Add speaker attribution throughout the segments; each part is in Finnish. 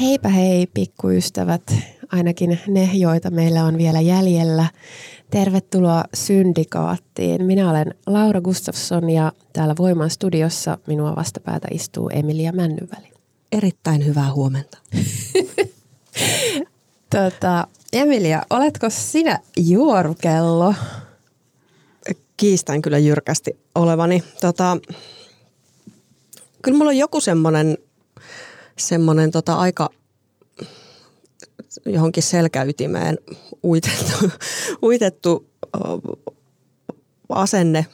Speaker 1: Heipä hei pikkuystävät, ainakin ne, joita meillä on vielä jäljellä. Tervetuloa Syndikaattiin. Minä olen Laura Gustafsson ja täällä Voiman studiossa minua vastapäätä istuu Emilia Männyväli.
Speaker 2: Erittäin hyvää huomenta.
Speaker 1: tota, Emilia, oletko sinä juorukello?
Speaker 2: Kiistän kyllä jyrkästi olevani. Tota, kyllä mulla on joku semmoinen semmoinen tota aika johonkin selkäytimeen uitettu, uitettu asenne.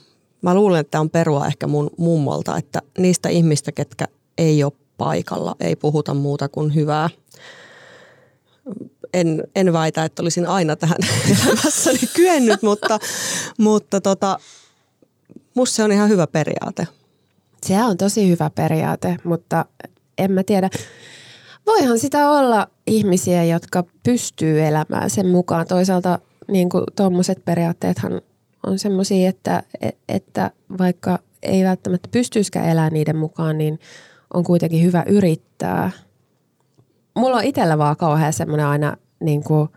Speaker 2: Mä luulen, että tämä on perua ehkä mun mummolta, että niistä ihmistä, ketkä ei ole paikalla, ei puhuta muuta kuin hyvää. En, en väitä, että olisin aina tähän elämässäni kyennyt, mutta, mutta tota, musta se on ihan hyvä periaate.
Speaker 1: Se on tosi hyvä periaate, mutta en mä tiedä. Voihan sitä olla ihmisiä, jotka pystyy elämään sen mukaan. Toisaalta niin tuommoiset periaatteethan on semmoisia, että, että vaikka ei välttämättä pystyisikään elämään niiden mukaan, niin on kuitenkin hyvä yrittää. Mulla on itsellä vaan kauhean semmoinen aina, niin kuin,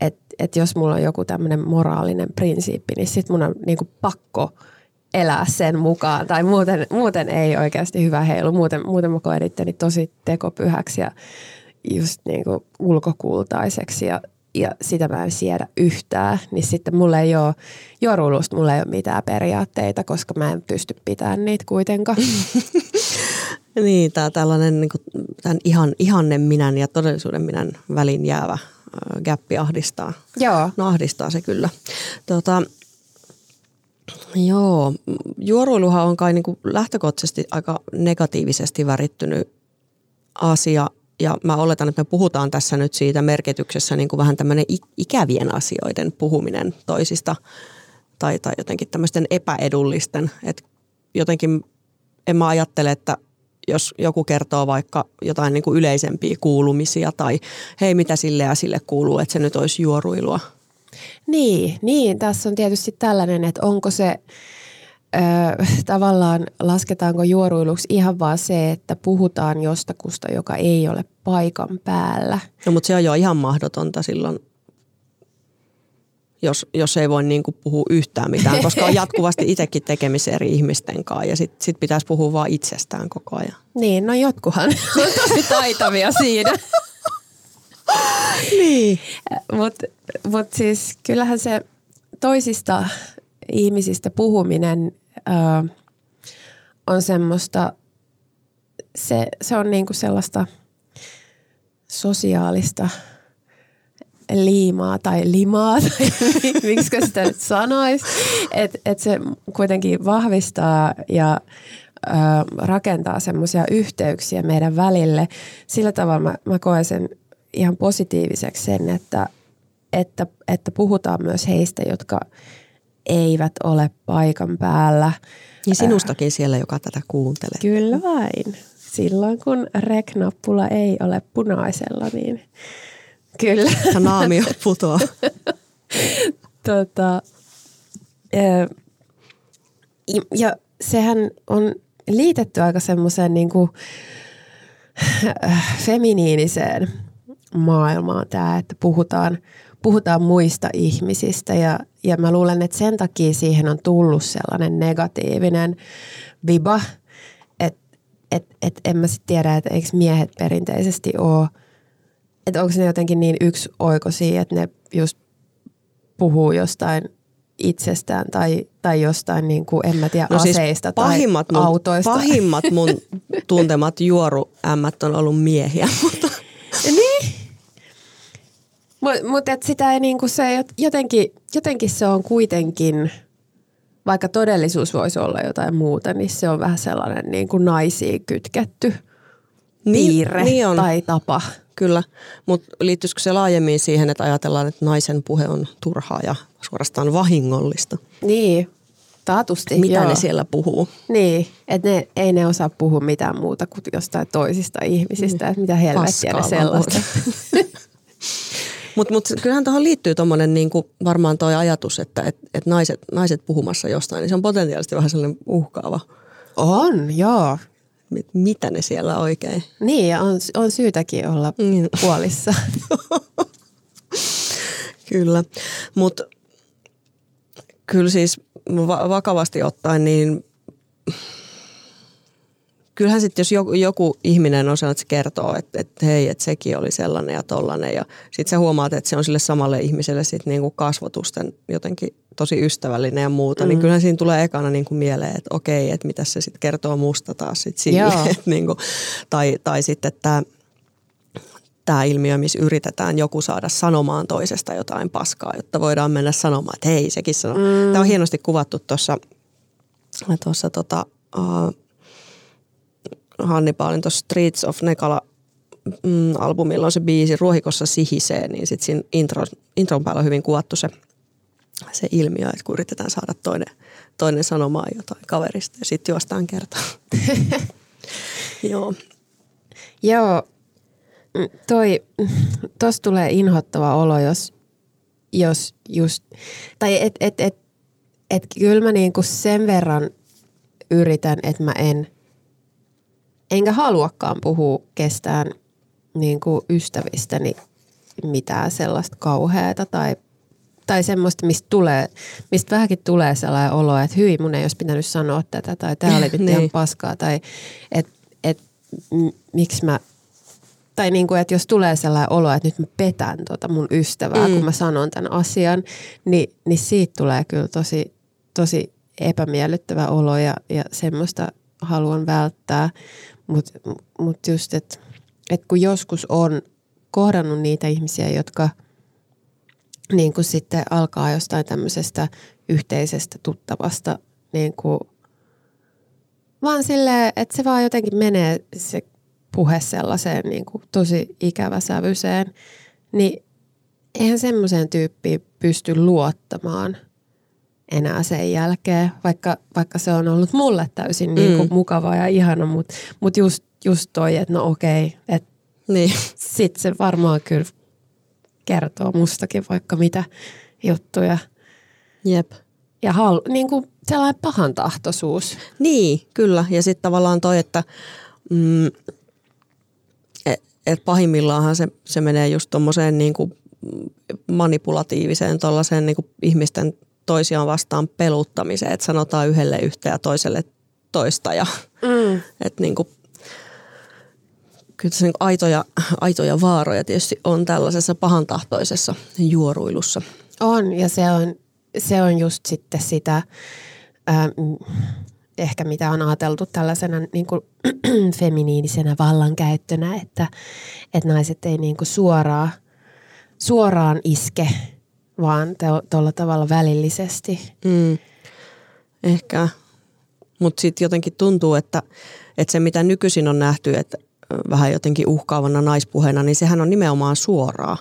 Speaker 1: että, että jos mulla on joku tämmöinen moraalinen prinsiippi, niin sit mun on niin kuin pakko – elää sen mukaan tai muuten, muuten ei oikeasti hyvä heilu. Muuten, muuten mä koen itteni tosi tekopyhäksi ja just niin kuin ulkokultaiseksi ja, ja sitä mä en siedä yhtään. Niin sitten mulla ei ole joruilusta, mulla ei ole mitään periaatteita, koska mä en pysty pitämään niitä kuitenkaan.
Speaker 2: niin, tämä tällainen niin kuin, tämän ihan, ihannen minän ja todellisuuden minän välin jäävä gäppi ahdistaa.
Speaker 1: Joo.
Speaker 2: No ahdistaa se kyllä. Tota, Joo, juoruiluhan on kai niin kuin lähtökohtaisesti aika negatiivisesti värittynyt asia ja mä oletan, että me puhutaan tässä nyt siitä merkityksessä niin kuin vähän tämmöinen ikävien asioiden puhuminen toisista tai, tai jotenkin tämmöisten epäedullisten. Että jotenkin en mä ajattele, että jos joku kertoo vaikka jotain niin kuin yleisempiä kuulumisia tai hei mitä sille ja sille kuuluu, että se nyt olisi juoruilua –
Speaker 1: niin, niin, tässä on tietysti tällainen, että onko se ö, tavallaan, lasketaanko juoruiluksi ihan vaan se, että puhutaan jostakusta, joka ei ole paikan päällä.
Speaker 2: No mutta se on jo ihan mahdotonta silloin, jos, jos ei voi niin kuin puhua yhtään mitään, koska on jatkuvasti itsekin tekemisissä eri ihmisten kanssa ja sitten sit pitäisi puhua vain itsestään koko ajan.
Speaker 1: Niin, no jotkuhan on tosi taitavia siinä.
Speaker 2: niin.
Speaker 1: Mutta mut siis kyllähän se toisista ihmisistä puhuminen ö, on semmoista, se, se on niinku sellaista sosiaalista liimaa tai limaa tai miksi sitä nyt sanoisi. Että et se kuitenkin vahvistaa ja ö, rakentaa semmoisia yhteyksiä meidän välille. Sillä tavalla mä, mä koen sen ihan positiiviseksi sen, että, että, että puhutaan myös heistä, jotka eivät ole paikan päällä.
Speaker 2: Ja sinustakin siellä, joka tätä kuuntelee.
Speaker 1: Kyllä vain. Silloin kun rek-nappula ei ole punaisella, niin kyllä.
Speaker 2: Ja naamio putoaa.
Speaker 1: tota, ja sehän on liitetty aika semmoiseen niin kuin feminiiniseen maailmaa tämä, että puhutaan, puhutaan muista ihmisistä ja, ja mä luulen, että sen takia siihen on tullut sellainen negatiivinen viba, että et, et en mä sitten tiedä, että eikö miehet perinteisesti ole, että onko ne jotenkin niin yksi oikoisia, että ne just puhuu jostain itsestään tai, tai jostain, niin kuin, en mä tiedä,
Speaker 2: No siis
Speaker 1: aseista
Speaker 2: pahimmat
Speaker 1: tai
Speaker 2: mun,
Speaker 1: autoista.
Speaker 2: Pahimmat mun tuntemat juoruämmät on ollut miehiä, mutta
Speaker 1: Niin. Mutta mut sitä ei niinku se jot- jotenkin, jotenkin se on kuitenkin, vaikka todellisuus voisi olla jotain muuta, niin se on vähän sellainen niinku naisiin kytketty piirre
Speaker 2: niin on.
Speaker 1: tai tapa.
Speaker 2: Kyllä, mutta liittyisikö se laajemmin siihen, että ajatellaan, että naisen puhe on turhaa ja suorastaan vahingollista?
Speaker 1: Niin, taatusti.
Speaker 2: Mitä
Speaker 1: joo.
Speaker 2: ne siellä puhuu?
Speaker 1: Niin, että ne, ei ne osaa puhua mitään muuta kuin jostain toisista ihmisistä, että mitä helvettiä ne
Speaker 2: Paskaa
Speaker 1: sellaista.
Speaker 2: Mutta mut kyllähän tuohon liittyy tuommoinen niinku, varmaan tuo ajatus, että et, et naiset, naiset puhumassa jostain, niin se on potentiaalisesti vähän sellainen uhkaava.
Speaker 1: On, joo.
Speaker 2: Et mitä ne siellä oikein?
Speaker 1: Niin, ja on, on syytäkin olla
Speaker 2: Niin.
Speaker 1: huolissa.
Speaker 2: Kyllä, mutta kyllä siis va- vakavasti ottaen, niin kyllähän sitten jos joku, joku ihminen on sellainen, että se kertoo, että, että hei, että sekin oli sellainen ja tollainen ja sitten sä huomaat, että se on sille samalle ihmiselle sitten niinku kasvotusten jotenkin tosi ystävällinen ja muuta, mm. niin kyllähän siinä tulee ekana niinku mieleen, että okei, että mitä se sitten kertoo musta taas sitten sille. Et niinku, tai, tai sitten tämä tämä ilmiö, missä yritetään joku saada sanomaan toisesta jotain paskaa, jotta voidaan mennä sanomaan, että hei, sekin sanoo. Mm. Tämä on hienosti kuvattu tuossa tuossa tota, uh, Hannibalin tuossa Streets of Nekala mm, albumilla on se biisi Ruohikossa sihisee, niin sitten siinä intro, intron päällä on hyvin kuvattu se, se ilmiö, että kun yritetään saada toinen, toinen sanomaan jotain kaverista ja sitten juostaan kertaa. Joo.
Speaker 1: Joo, mm, toi, tos tulee inhottava olo, jos, jos just, tai et, et, et, et kyllä mä niinku sen verran yritän, että mä en, enkä haluakaan puhua kestään niinku ystävistäni mitään sellaista kauheata tai, tai semmoista, mistä, tulee, mistä vähänkin tulee sellainen olo, että hyi, mun ei olisi pitänyt sanoa tätä tai tämä oli nyt ihan
Speaker 2: Niin.
Speaker 1: paskaa tai että et, miksi mä tai niin kuin, että jos tulee sellainen olo, että nyt mä petän tota mun ystävää, mm. kun mä sanon tämän asian, niin, niin siitä tulee kyllä tosi, tosi epämiellyttävä olo ja, ja semmoista haluan välttää. Mutta mut just, että et kun joskus on kohdannut niitä ihmisiä, jotka niin kuin sitten alkaa jostain tämmöisestä yhteisestä tuttavasta niin kuin vaan silleen, että se vaan jotenkin menee se puhe sellaiseen niin kuin tosi ikäväsävyiseen, niin eihän semmoiseen tyyppiin pysty luottamaan enää sen jälkeen, vaikka, vaikka se on ollut mulle täysin niin kuin
Speaker 2: Mm.
Speaker 1: mukava ja ihana, mutta mut just, just toi, että no okei, että
Speaker 2: Niin.
Speaker 1: sit se varmaan kyllä kertoo mustakin vaikka mitä juttuja.
Speaker 2: Jep.
Speaker 1: Ja hal, niin kuin sellainen pahan tahtoisuus.
Speaker 2: Niin, kyllä. Ja sitten tavallaan toi, että mm, et, et pahimmillaanhan se, se menee just tuommoiseen niinku manipulatiiviseen tuollaiseen niinku ihmisten toisiaan vastaan peluttamiseen, että sanotaan yhdelle yhtä ja toiselle toista. Ja,
Speaker 1: Mm.
Speaker 2: et niinku, kyllä tässä niinku aitoja, aitoja vaaroja tietysti on tällaisessa pahantahtoisessa juoruilussa.
Speaker 1: On, ja se on, se on just sitten sitä, ää, mm, ehkä mitä on ajateltu tällaisena niin kuin, feminiinisenä vallankäyttönä, että, että naiset ei niin kuin suoraan, suoraan iske, vaan tuolla tavalla välillisesti.
Speaker 2: Mm. Ehkä. Mutta sitten jotenkin tuntuu, että, että se mitä nykyisin on nähty, että vähän jotenkin uhkaavana naispuheena, niin sehän on nimenomaan suoraa.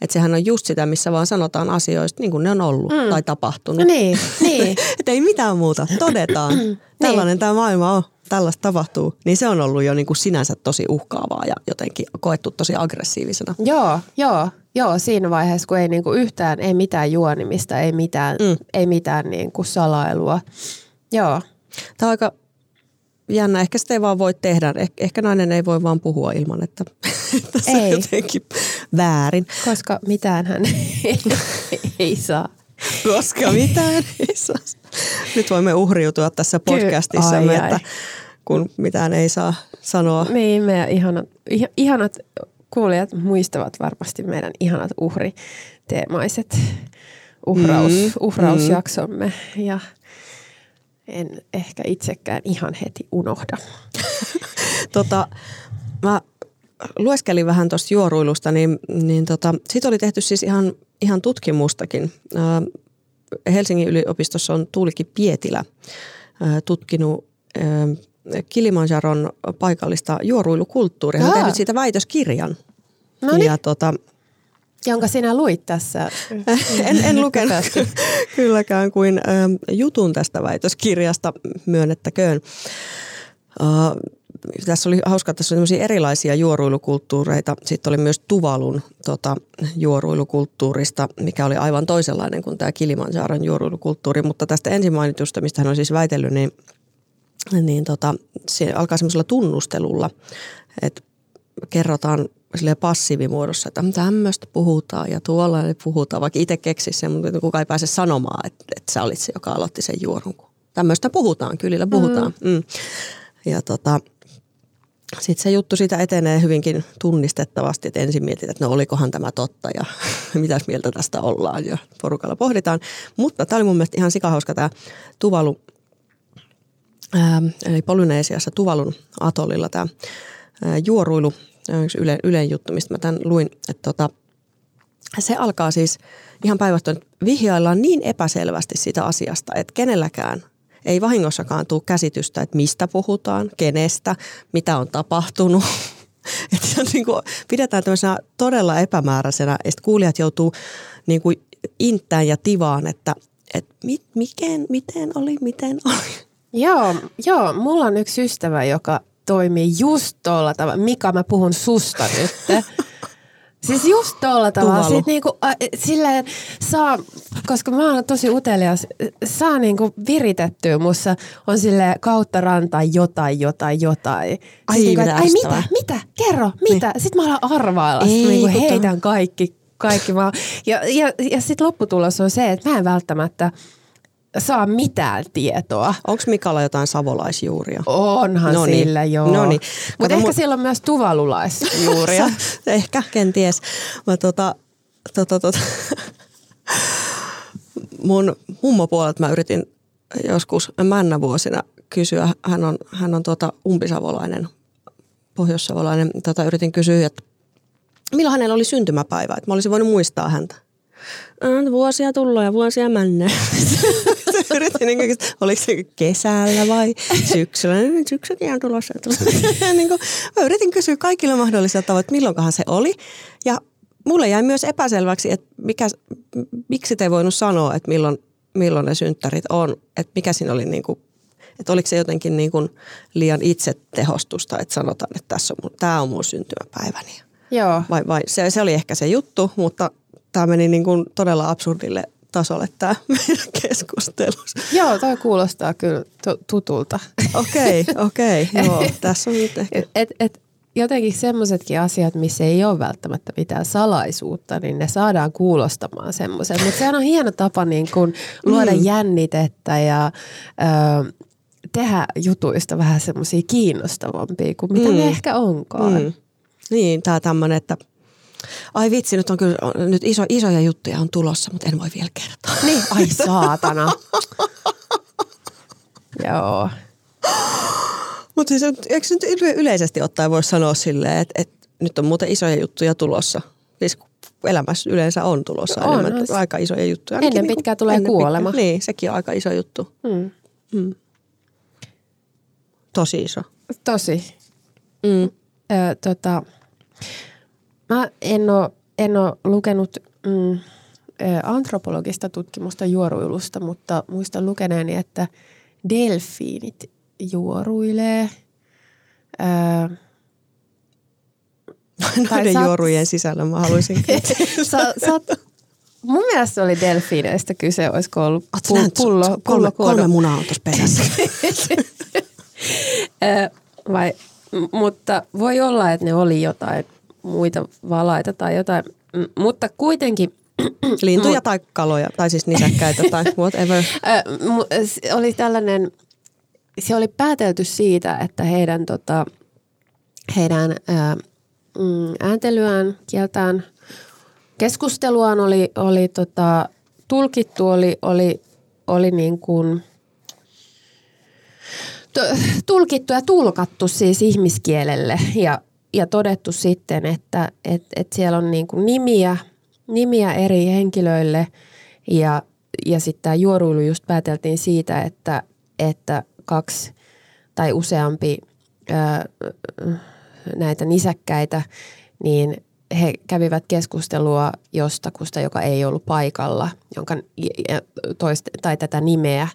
Speaker 2: Että sehän on just sitä, missä vaan sanotaan asioista niin kuin ne on ollut mm. tai tapahtunut.
Speaker 1: No niin, niin.
Speaker 2: Että ei mitään muuta, todetaan. Tällainen tämä maailma on, tällaista tapahtuu. Niin se on ollut jo niin kuin sinänsä tosi uhkaavaa ja jotenkin koettu tosi aggressiivisena.
Speaker 1: Joo, joo, joo, siinä vaiheessa, kun ei niinku yhtään, ei mitään juonimista, ei mitään,
Speaker 2: Mm.
Speaker 1: ei mitään niinku salailua. Joo,
Speaker 2: Tämä on aika jännä. Ehkä sitä ei vaan voi tehdä. Eh- ehkä nainen ei voi vaan puhua ilman, että, että se
Speaker 1: Ei.
Speaker 2: jotenkin väärin.
Speaker 1: koska mitään hän ei saa.
Speaker 2: Koska mitään ei saa. Nyt voimme uhriutua tässä
Speaker 1: Kyllä.
Speaker 2: podcastissamme,
Speaker 1: Ai, ai.
Speaker 2: että kun mitään ei saa sanoa.
Speaker 1: Niin, meidän ihanat, iha- ihanat kuulijat muistavat varmasti meidän ihanat uhriteemaiset uhraus, mm, uhrausjaksomme ja en ehkä itsekään ihan heti unohda.
Speaker 2: tota, mä lueskelin vähän tuosta juoruilusta, niin, niin tota, siitä oli tehty siis ihan, ihan tutkimustakin. Helsingin yliopistossa on Tuulikki Pietilä tutkinut Kilimanjaron paikallista juoruilukulttuuria. Hän on tehnyt siitä väitöskirjan.
Speaker 1: No niin.
Speaker 2: Ja tota,
Speaker 1: Jonka sinä luit tässä?
Speaker 2: en, en lukenut kylläkään kuin jutun tästä väitöskirjasta, myönnettäköön. Uh, tässä oli hauska, että tässä oli erilaisia juoruilukulttuureita. Sitten oli myös Tuvalun tota, juoruilukulttuurista, mikä oli aivan toisenlainen kuin tämä Kilimanjaron juoruilukulttuuri. Mutta tästä mainitusta, mistä hän on siis väitellyt, niin, niin tota, se alkaa semmoisella tunnustelulla, että kerrotaan sille passiivimuodossa, että tämmöistä puhutaan ja tuolla puhutaan, vaikka itse keksi sen, mutta kukaan ei pääse sanomaan, että, että sä olit se, joka aloitti sen juorun. Tämmöistä puhutaan, kylillä puhutaan. Mm. Mm. Ja tota, sitten se juttu siitä etenee hyvinkin tunnistettavasti, että ensin mietit, että no olikohan tämä totta ja mitäs mieltä tästä ollaan ja porukalla pohditaan. Mutta tämä oli mun mielestä ihan sikahauska tämä Tuvalu, eli Polyneesiassa Tuvalun atollilla tämä ää, juoruilu, yksi yle, yleinen juttu, mistä mä tämän luin, että tota, se alkaa siis ihan päinvastoin, vihjaillaan niin epäselvästi sitä asiasta, että kenelläkään ei vahingossakaan tule käsitystä, että mistä puhutaan, kenestä, mitä on tapahtunut. että se on niin kuin, pidetään tämmöisenä todella epämääräisenä, ja kuulijat joutuu niin kuin inttään ja tivaan, että, että mit, miken, miten oli, miten oli.
Speaker 1: Joo, joo, mulla on yksi ystävä, joka toimii just tuolla tavalla. Mika, mä puhun susta nyt. Siis just tuolla tavalla. Sit niinku, äh, silleen saa, koska mä oon tosi utelias, saa niinku viritettyä mussa on sille kautta rantaa jotain, jotain, jotain.
Speaker 2: Ai, niinku,
Speaker 1: ai mitä, mitä, kerro, mitä. Niin. Sitten mä alan arvailla, Ei, niinku heitän kaikki, kaikki. Mä, ja ja, ja sitten lopputulos on se, että mä en välttämättä – saa mitään tietoa.
Speaker 2: Onko Mikalla jotain savolaisjuuria?
Speaker 1: Onhan Noniin. sillä, joo. Noniin. Mutta ehkä mu- siellä on myös tuvalulaisjuuria.
Speaker 2: ehkä, kenties. Mä tota, tota, tota. mun mummopuolet mä yritin joskus männävuosina kysyä. Hän on, hän on tuota umpisavolainen, pohjoissavolainen. Tota, yritin kysyä, että milloin hänellä oli syntymäpäivä. Että mä olisin voinut muistaa häntä. Vuosia tullut ja vuosia männä. Yritin niin kuin, oliko se kesällä vai syksyllä. Syksykin on tulossa. niin kuin, mä yritin kysyä kaikilla mahdollisilla tavoilla, että milloinkohan se oli. Ja mulle jäi myös epäselväksi, että mikä, miksi te ei voinut sanoa, että milloin, milloin ne synttärit on. Että mikä siinä oli niin kuin, että oliko se jotenkin niin kuin liian itsetehostusta, että sanotaan, että tässä on, tämä on mun syntymäpäiväni.
Speaker 1: Joo.
Speaker 2: Vai, vai se, se oli ehkä se juttu, mutta tämä meni niin kuin todella absurdille tasolle tämä meidän keskustelus.
Speaker 1: Joo, toi kuulostaa kyllä tutulta.
Speaker 2: Okei, okay, okei. Okay, joo, tässä on nyt ehkä.
Speaker 1: Et, et, jotenkin semmoisetkin asiat, missä ei ole välttämättä mitään salaisuutta, niin ne saadaan kuulostamaan semmoisen. Mutta sehän on hieno tapa niin kun luoda mm. jännitettä ja ö, tehdä jutuista vähän semmoisia kiinnostavampia kuin mitä mm. ne ehkä onkaan. Mm.
Speaker 2: Niin, tämä tämmöinen, että Ai vitsi, nyt on kyllä nyt iso, isoja juttuja on tulossa, mutta en voi vielä kertoa.
Speaker 1: Niin, ai saatana. Joo.
Speaker 2: Mutta siis, eikö nyt yleisesti ottaen voi sanoa silleen, että, että nyt on muuten isoja juttuja tulossa? Siis elämässä yleensä on tulossa on, enemmän, on. aika isoja juttuja.
Speaker 1: Ennen niin pitkää tulee ennen kuolema.
Speaker 2: Pitkää. Niin, sekin on aika iso juttu. Mm. Mm. Tosi iso.
Speaker 1: Tosi. Mm. Ö, tota, Mä en ole, en ole lukenut mm, antropologista tutkimusta juoruilusta, mutta muistan lukeneeni, että delfiinit juoruilee. Öö,
Speaker 2: Noiden saat... juorujen sisällä mä haluaisin
Speaker 1: sä, sä Mun mielestä oli delfiineistä kyse, olisiko ollut pull, pullo, pullo,
Speaker 2: kolme, kolme munaa on tuossa pesässä.
Speaker 1: Vai, mutta voi olla, että ne oli jotain muita valaita tai jotain. Mutta kuitenkin
Speaker 2: Lintuja tai kaloja, tai siis nisäkkäitä tai whatever.
Speaker 1: oli tällainen, se oli päätelty siitä, että heidän, tota, heidän ää, mm, ääntelyään, kieltään, keskusteluaan oli, oli tota, tulkittu oli, oli, oli niin kuin, tulkittu ja tulkattu siis ihmiskielelle ja, ja todettu sitten, että et, et siellä on niin kuin nimiä, nimiä eri henkilöille ja, ja sitten tämä juoruilu just pääteltiin siitä, että, että kaksi tai useampi ää, näitä nisäkkäitä, niin he kävivät keskustelua jostakusta, joka ei ollut paikalla, jonka, toist, tai tätä nimeä,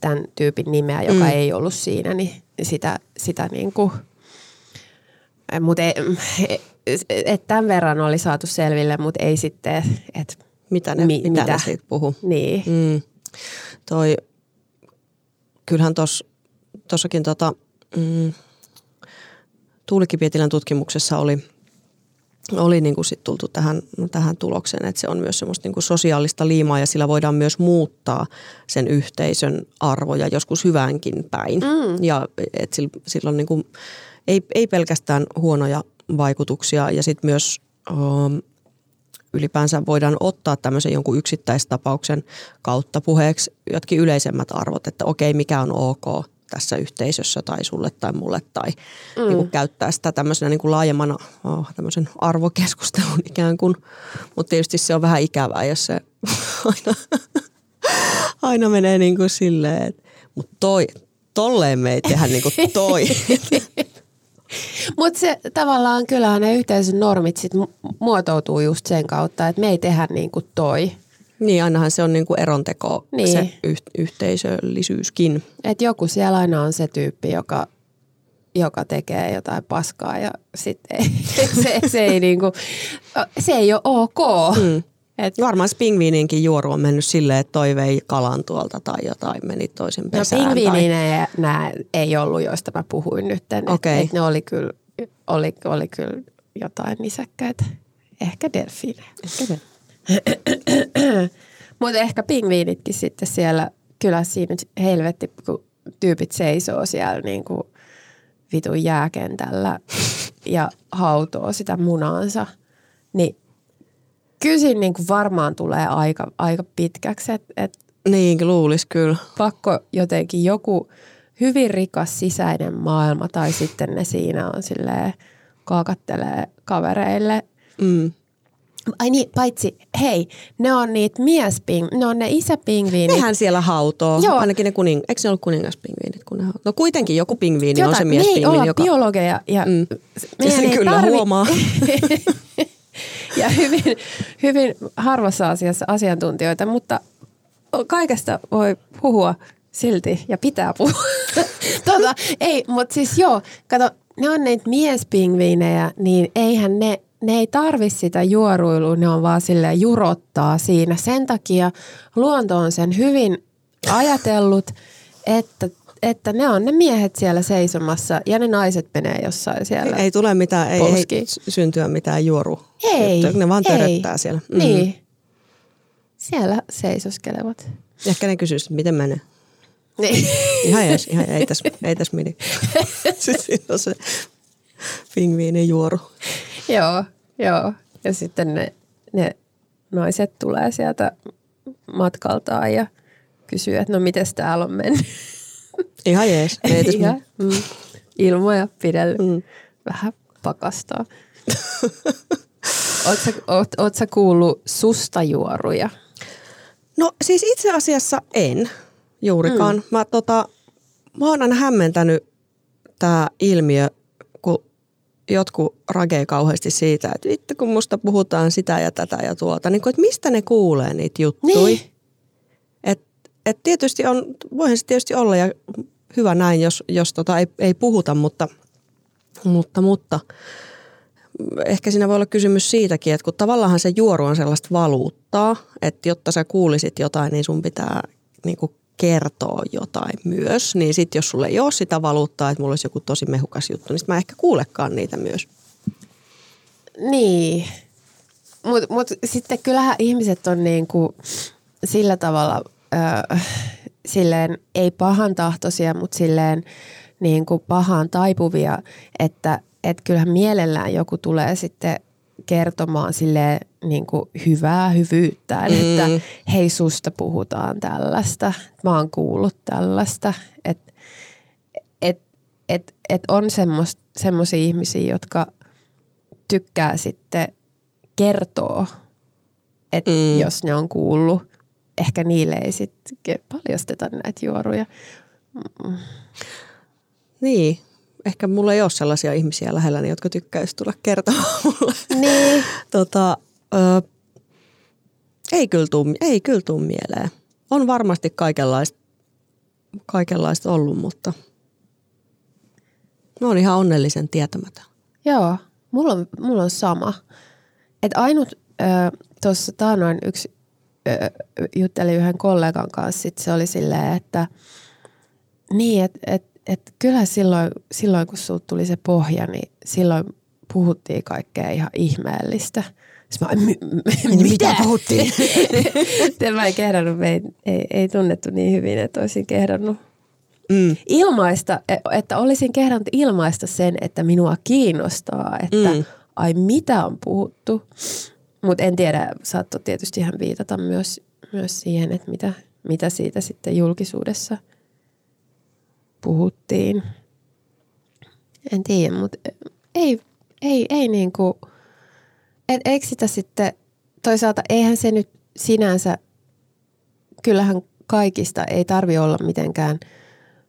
Speaker 1: tämän tyypin nimeä, joka mm. ei ollut siinä, niin sitä, sitä niin kuin, mutta et tämän verran oli saatu selville, mutta ei sitten, että
Speaker 2: mitä ne, mi, mitä, mitä ne siitä puhu.
Speaker 1: Niin.
Speaker 2: Mm. Toi, kyllähän tuossakin tota, mm, Tuulikki Pietilän tutkimuksessa oli, oli niin kuin sit tultu tähän, tähän tulokseen, että se on myös semmoista niin kuin sosiaalista liimaa ja sillä voidaan myös muuttaa sen yhteisön arvoja joskus hyvänkin päin. Mm. Ja että sillä, sillä on niin kuin, ei, ei pelkästään huonoja vaikutuksia ja sitten myös um, ylipäänsä voidaan ottaa tämmöisen jonkun yksittäistapauksen kautta puheeksi jotkin yleisemmät arvot, että okei, mikä on ok tässä yhteisössä tai sulle tai mulle tai mm. niin kuin käyttää sitä tämmöisenä niin kuin laajemmana oh, tämmöisen arvokeskustelun ikään kuin. Mutta tietysti se on vähän ikävää, jos se aina, aina menee niin kuin silleen, että mutta toi, tolleen me ei tehdä niin kuin toi.
Speaker 1: Mutta se tavallaan kyllähän ne yhteisön normit sit muotoutuu just sen kautta, että me ei tehdä niin kuin toi.
Speaker 2: Niin, ainahan se on niin kuin eronteko, niin. se yh- yhteisöllisyyskin.
Speaker 1: Et joku siellä aina on se tyyppi, joka, joka tekee jotain paskaa ja sitten ei, se, se, ei niin kuin, se ei ole ok. Mm.
Speaker 2: Et, Varmaan pingviininkin juoru on mennyt silleen, että toi vei kalan tuolta tai jotain meni toisen no, pesään.
Speaker 1: No pingviininen tai... nämä ei ollut, joista mä puhuin nyt. Okay. Et, et ne oli kyllä, oli, oli kyllä jotain nisäkkäitä. Ehkä delfiinejä. Delfiinejä. Mutta ehkä pingviinitkin sitten siellä, kyllä siinä helvetti, kun tyypit seisoo siellä niin kuin vitun jääkentällä ja hautoo sitä munaansa, niin kyllä siinä niin kuin varmaan tulee aika, aika pitkäksi. Et, et
Speaker 2: niin, luulisi kyllä.
Speaker 1: Pakko jotenkin joku hyvin rikas sisäinen maailma tai sitten ne siinä on silleen kaakattelee kavereille. Mm. Ai niin, paitsi, hei, ne on niitä miesping, ne on ne isäpingviinit.
Speaker 2: Nehän siellä hautoo, Joo. ainakin ne kuning, eikö ne ollut kuningaspingviinit? Kun ne hautoo? No kuitenkin joku pingviini Jota, on se miespingviini. Me ei olla
Speaker 1: joka... biologeja ja mm.
Speaker 2: sen kyllä tarvi... huomaa.
Speaker 1: ja hyvin, hyvin harvassa asiassa asiantuntijoita, mutta kaikesta voi puhua silti ja pitää puhua. tota, ei, mutta siis joo, kato, ne on niitä miespingviinejä, niin eihän ne ne ei tarvi sitä juoruilua, ne on vaan sille jurottaa siinä. Sen takia luonto on sen hyvin ajatellut, että, että ne on ne miehet siellä seisomassa ja ne naiset menee jossain siellä.
Speaker 2: Ei, ei tule mitään, ei, ei syntyä mitään juoru.
Speaker 1: Ei.
Speaker 2: Ne vaan töröttää siellä.
Speaker 1: Mm. Niin. Siellä seisoskelevat.
Speaker 2: Ehkä ne kysyy, miten menee. Niin. Ihan ees, ihan ei tässä, ei tässä mini. Sitten on se pingviinin juoru.
Speaker 1: joo, joo. Ja sitten ne, ne naiset tulee sieltä matkaltaan ja kysyy, että no miten täällä on mennyt.
Speaker 2: Ihan jees.
Speaker 1: Ihan, mm, ilmoja pidellä. Mm. Vähän pakastaa. Oletko oot, oot sä kuullut sustajuoruja?
Speaker 2: No siis itse asiassa en juurikaan. Mm. Mä, tota, mä oon aina hämmentänyt tämä ilmiö jotkut ragee kauheasti siitä, että vittu kun musta puhutaan sitä ja tätä ja tuota, niin kuin, että mistä ne kuulee niitä juttuja. Niin. Et, et tietysti on, voihan se tietysti olla ja hyvä näin, jos, jos tota ei, ei puhuta, mutta, mutta, mutta. Ehkä siinä voi olla kysymys siitäkin, että kun tavallaan se juoru on sellaista valuuttaa, että jotta sä kuulisit jotain, niin sun pitää niin kuin kertoo jotain myös, niin sitten jos sulle ei ole sitä valuuttaa, että mulla olisi joku tosi mehukas juttu, niin mä ehkä kuulekaan niitä myös.
Speaker 1: Niin, mutta mut sitten kyllähän ihmiset on niin kuin sillä tavalla äh, silleen ei pahan tahtoisia, mutta silleen niin kuin pahaan taipuvia, että et kyllähän mielellään joku tulee sitten kertomaan sille niin kuin hyvää hyvyyttä, mm. että hei susta puhutaan tällaista, mä oon kuullut tällaista, että et, et, et on semmoisia ihmisiä, jotka tykkää sitten kertoa, että mm. jos ne on kuullut, ehkä niille ei sitten paljasteta näitä juoruja. Mm.
Speaker 2: Niin, ehkä mulla ei ole sellaisia ihmisiä lähelläni, jotka tykkäisi tulla kertomaan mulle.
Speaker 1: Niin.
Speaker 2: tota, ö, ei, kyllä tuu, ei kyllä tuu mieleen. On varmasti kaikenlaista, kaikenlaista ollut, mutta mä oon ihan onnellisen tietämätön.
Speaker 1: Joo, mulla on, mulla on sama. Et ainut tuossa taanoin yksi ö, jutteli yhden kollegan kanssa, sit se oli silleen, että niin, että et, et kyllä silloin, silloin, kun sulta tuli se pohja, niin silloin puhuttiin kaikkea ihan ihmeellistä. Mä, m- m- mitä? mitä puhuttiin? mä en kehdannut, me ei, ei, ei tunnettu niin hyvin, että olisin kehdannut mm. ilmaista, e, että olisin kehdannut ilmaista sen, että minua kiinnostaa, että mm. ai mitä on puhuttu. Mutta en tiedä, saattoi tietysti ihan viitata myös, myös siihen, että mitä, mitä siitä sitten julkisuudessa puhuttiin. En tiedä, mutta ei, ei, ei niin kuin, et, eikö sitä sitten, toisaalta eihän se nyt sinänsä, kyllähän kaikista ei tarvi olla mitenkään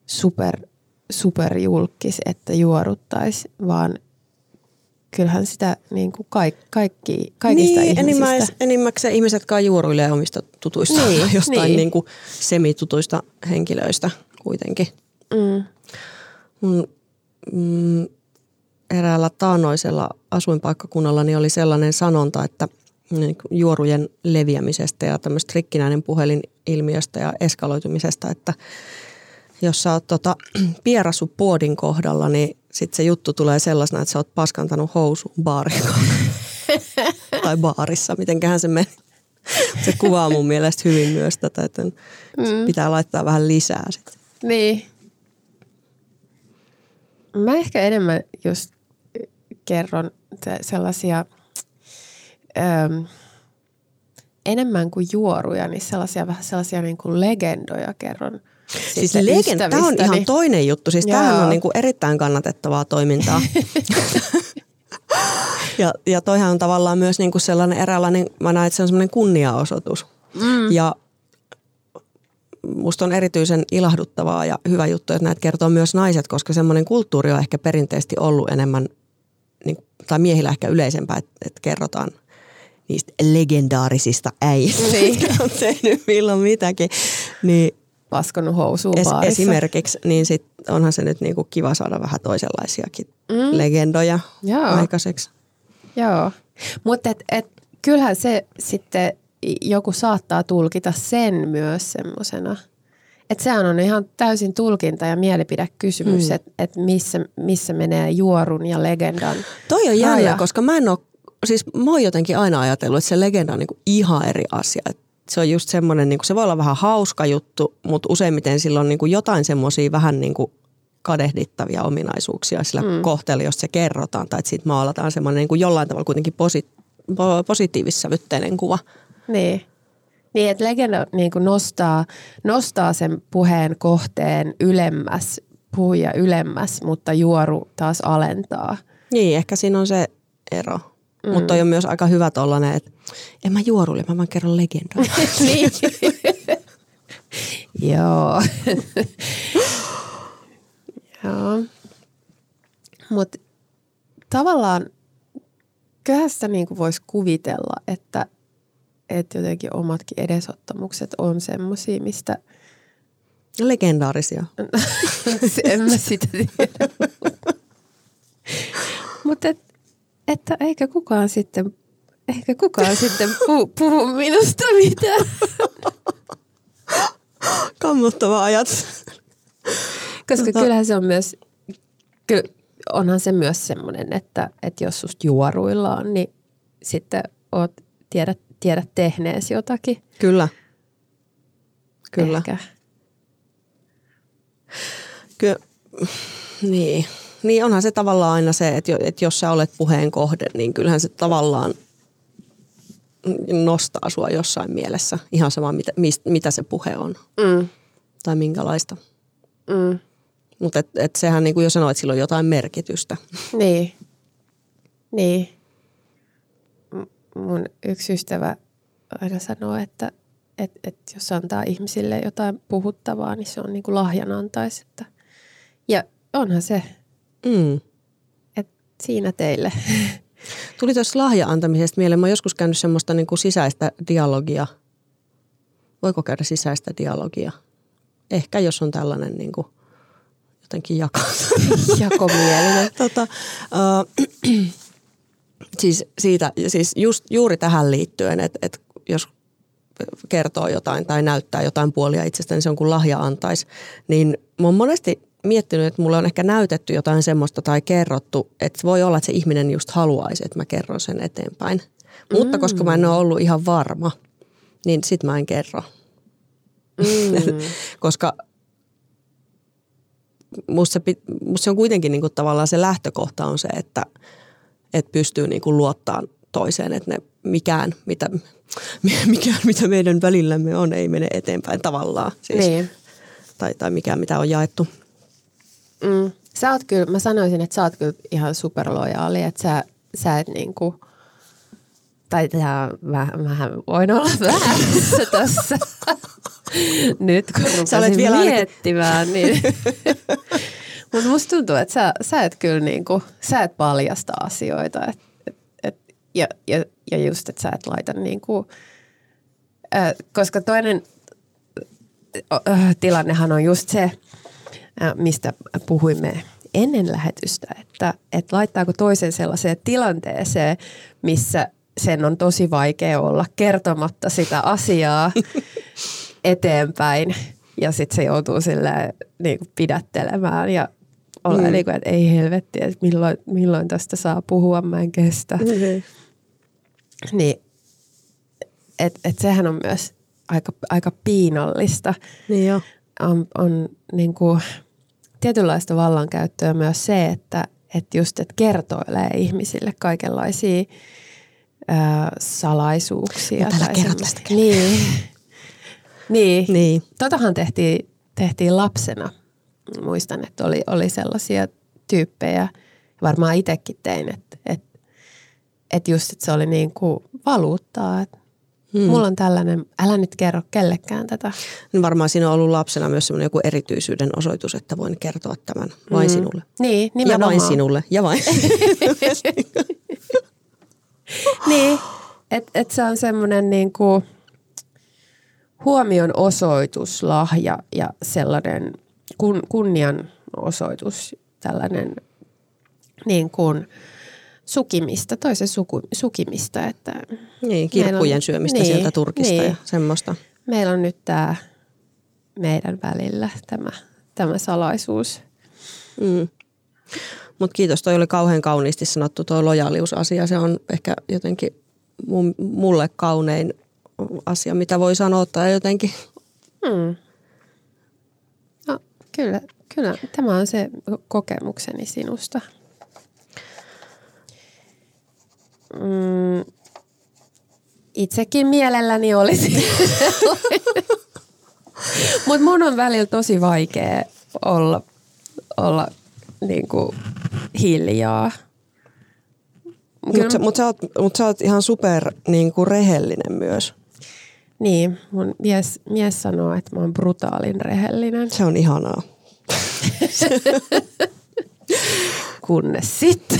Speaker 1: super, superjulkis, että juoruttaisi, vaan kyllähän sitä niin kuin kaik, kaikki, kaikista niin, ihmisistä. Enimmäis,
Speaker 2: enimmäkseen ihmiset kai juoruilee omista tutuista, niin, jostain niin. Niin kuin semitutuista henkilöistä kuitenkin. Mm. Mun, mm, eräällä taanoisella asuinpaikkakunnalla niin oli sellainen sanonta, että niin juorujen leviämisestä ja tämmöistä rikkinäinen puhelinilmiöstä ja eskaloitumisesta, että jos sä oot tota, pierassu puodin kohdalla, niin sitten se juttu tulee sellaisena, että sä oot paskantanut housu baarilla. tai baarissa, mitenköhän se meni. Se kuvaa mun mielestä hyvin myös tätä, että mm. pitää laittaa vähän lisää sitten.
Speaker 1: Niin. Mä ehkä enemmän just kerron sellaisia äm, enemmän kuin juoruja, niin sellaisia vähän sellaisia niin kuin legendoja kerron –
Speaker 2: Siis legenda, tämä on ihan toinen juttu. Siis tämähän on niin kuin erittäin kannatettavaa toimintaa. ja, ja toihan on tavallaan myös niin kuin sellainen eräänlainen, mä näen, että se on semmoinen kunniaosoitus. Mm. Ja musta on erityisen ilahduttavaa ja hyvä juttu, että näitä kertoo myös naiset, koska semmoinen kulttuuri on ehkä perinteisesti ollut enemmän, niin, tai miehillä ehkä yleisempää, että, että kerrotaan niistä legendaarisista äijistä, niin. jotka on tehnyt milloin mitäkin. Niin
Speaker 1: paskannut housuun es,
Speaker 2: Esimerkiksi, niin sit onhan se nyt niinku kiva saada vähän toisenlaisiakin mm. legendoja Joo. aikaiseksi.
Speaker 1: Joo, mutta et, et, kyllähän se sitten joku saattaa tulkita sen myös semmoisena. Että sehän on ihan täysin tulkinta ja mielipidekysymys, mm. että et missä, missä menee juorun ja legendan
Speaker 2: Toi on jännä, koska mä en ole, siis mä oon jotenkin aina ajatellut, että se legenda on niinku ihan eri asia. Et se on just semmoinen, niin se voi olla vähän hauska juttu, mutta useimmiten sillä on niin kuin jotain semmoisia vähän niin kuin kadehdittavia ominaisuuksia sillä mm. kohteella, jos se kerrotaan tai että siitä maalataan semmoinen niin kuin jollain tavalla kuitenkin posi, positiivissävytteinen kuva.
Speaker 1: Niin. Niin, että legenda niin kuin nostaa, nostaa sen puheen kohteen ylemmäs, puhuja ylemmäs, mutta juoru taas alentaa.
Speaker 2: Niin, ehkä siinä on se ero. Mm. Mutta on myös aika hyvä tollanen, että en mä juorulle, mä vaan kerron legendaa. niin.
Speaker 1: Joo. Joo. Mutta tavallaan kyllähän sitä niinku voisi kuvitella, että, että jotenkin omatkin edesottamukset on semmoisia, mistä...
Speaker 2: Legendaarisia.
Speaker 1: en mä sitä tiedä. Mutta että eikä kukaan sitten, eikä kukaan sitten puhu, puhu minusta mitään.
Speaker 2: Kammottava ajatus.
Speaker 1: Koska tota... kyllähän se on myös, ky, onhan se myös semmoinen, että, että jos susta juoruillaan, niin sitten oot, tiedät, tiedät tehneesi jotakin.
Speaker 2: Kyllä. Kyllä.
Speaker 1: Ehkä.
Speaker 2: Kyllä. Niin. Niin onhan se tavallaan aina se, että, että jos sä olet puheen kohde, niin kyllähän se tavallaan nostaa sua jossain mielessä. Ihan sama, mitä, mitä se puhe on mm. tai minkälaista. Mm. Mutta et, et sehän niin kuin jo sanoi, että sillä on jotain merkitystä.
Speaker 1: Niin. Niin. Mun yksi ystävä aina sanoo, että et, et jos antaa ihmisille jotain puhuttavaa, niin se on niin kuin lahjan antaisi. Että. Ja onhan se. Mm. Et siinä teille.
Speaker 2: Tuli tuossa lahja-antamisesta mieleen. Mä oon joskus käynyt semmoista niin kuin sisäistä dialogia. Voiko käydä sisäistä dialogia? Ehkä jos on tällainen niin kuin jotenkin jako.
Speaker 1: jakomielinen.
Speaker 2: tota, uh, siis, siitä, siis just juuri tähän liittyen, että, että jos kertoo jotain tai näyttää jotain puolia itsestään, niin se on kuin lahja antaisi. Niin mä oon monesti miettinyt, että mulle on ehkä näytetty jotain semmoista tai kerrottu, että voi olla, että se ihminen just haluaisi, että mä kerron sen eteenpäin. Mm. Mutta koska mä en ole ollut ihan varma, niin sit mä en kerro. Mm. koska musta se, musta se on kuitenkin niinku tavallaan se lähtökohta on se, että et pystyy niinku luottaa toiseen, että ne mikään, mitä, mikään, mitä meidän välillämme on, ei mene eteenpäin tavallaan. Siis, niin. tai, tai mikään, mitä on jaettu.
Speaker 1: Mm. Sä oot kyllä, mä sanoisin, että sä oot kyllä ihan superlojaali, että sä, sä et niinku, tai tää vähän, vähän voin olla väärässä tässä. Nyt kun sä olet vielä miettimään, niin... Mutta musta tuntuu, että sä, sä et kyllä niinku, sä et paljasta asioita. Et, et, et, ja, ja, ja just, että sä et laita niinku, äh, koska toinen äh, tilannehan on just se, mistä puhuimme ennen lähetystä, että, että laittaako toisen sellaiseen tilanteeseen, missä sen on tosi vaikea olla kertomatta sitä asiaa eteenpäin ja sitten se joutuu sille niin kuin pidättelemään ja olla mm. niin kuin, että ei helvetti, että milloin, milloin tästä saa puhua, mä en kestä. Mm-hmm. Niin, että et sehän on myös aika, aika piinallista.
Speaker 2: Niin jo.
Speaker 1: On, on niin kuin, tietynlaista vallankäyttöä myös se, että, että just että kertoilee ihmisille kaikenlaisia ää, salaisuuksia.
Speaker 2: Mutta tai kerrot
Speaker 1: niin. niin. niin. Totahan tehtiin, tehtiin lapsena. Muistan, että oli, oli sellaisia tyyppejä, varmaan itsekin tein, että, että, että just, että se oli niin kuin valuuttaa, että Hmm. Mulla on tällainen, älä nyt kerro kellekään tätä.
Speaker 2: Niin varmaan siinä on ollut lapsena myös semmoinen joku erityisyyden osoitus, että voin kertoa tämän vain hmm. sinulle.
Speaker 1: Niin,
Speaker 2: nimenomaan. Ja vain sinulle, ja vain.
Speaker 1: niin, että et se on semmoinen niin kuin huomion osoitus, lahja ja sellainen kun, kunnian osoitus, tällainen niin kuin – sukimista, toisen suku, sukimista. Että
Speaker 2: niin, kirkkujen on, syömistä niin, sieltä Turkista niin. ja semmoista.
Speaker 1: Meillä on nyt tämä meidän välillä tämä, tämä salaisuus.
Speaker 2: Mm. Mutta kiitos, toi oli kauhean kauniisti sanottu tuo lojaaliusasia. Se on ehkä jotenkin mulle kaunein asia, mitä voi sanoa tai jotenkin.
Speaker 1: Mm. No, kyllä, kyllä, tämä on se kokemukseni sinusta mm, itsekin mielelläni olisi. Mutta mun on välillä tosi vaikea olla, olla niinku hiljaa.
Speaker 2: Mutta mut sä, mut sä oot ihan super niinku rehellinen myös.
Speaker 1: Niin, mun mies, mies sanoo, että mä oon brutaalin rehellinen.
Speaker 2: Se on ihanaa.
Speaker 1: kunnes sitten.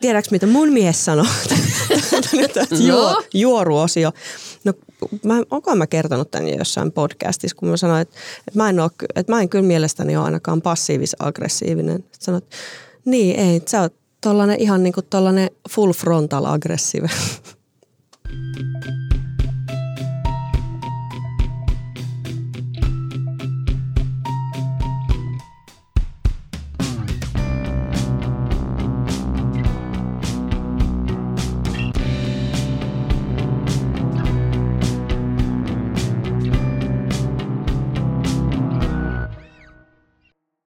Speaker 2: Tiedätkö, mitä mun mies sanoi? no. juoruosio. No, mä, onko mä kertonut tämän jossain podcastissa, kun mä sanoin, että, että, mä, en ole, että mä en kyllä mielestäni ole ainakaan passiivis-aggressiivinen. Sanoit, niin ei, sä oot tollanen ihan niin kuin tollanen full frontal aggressiivinen.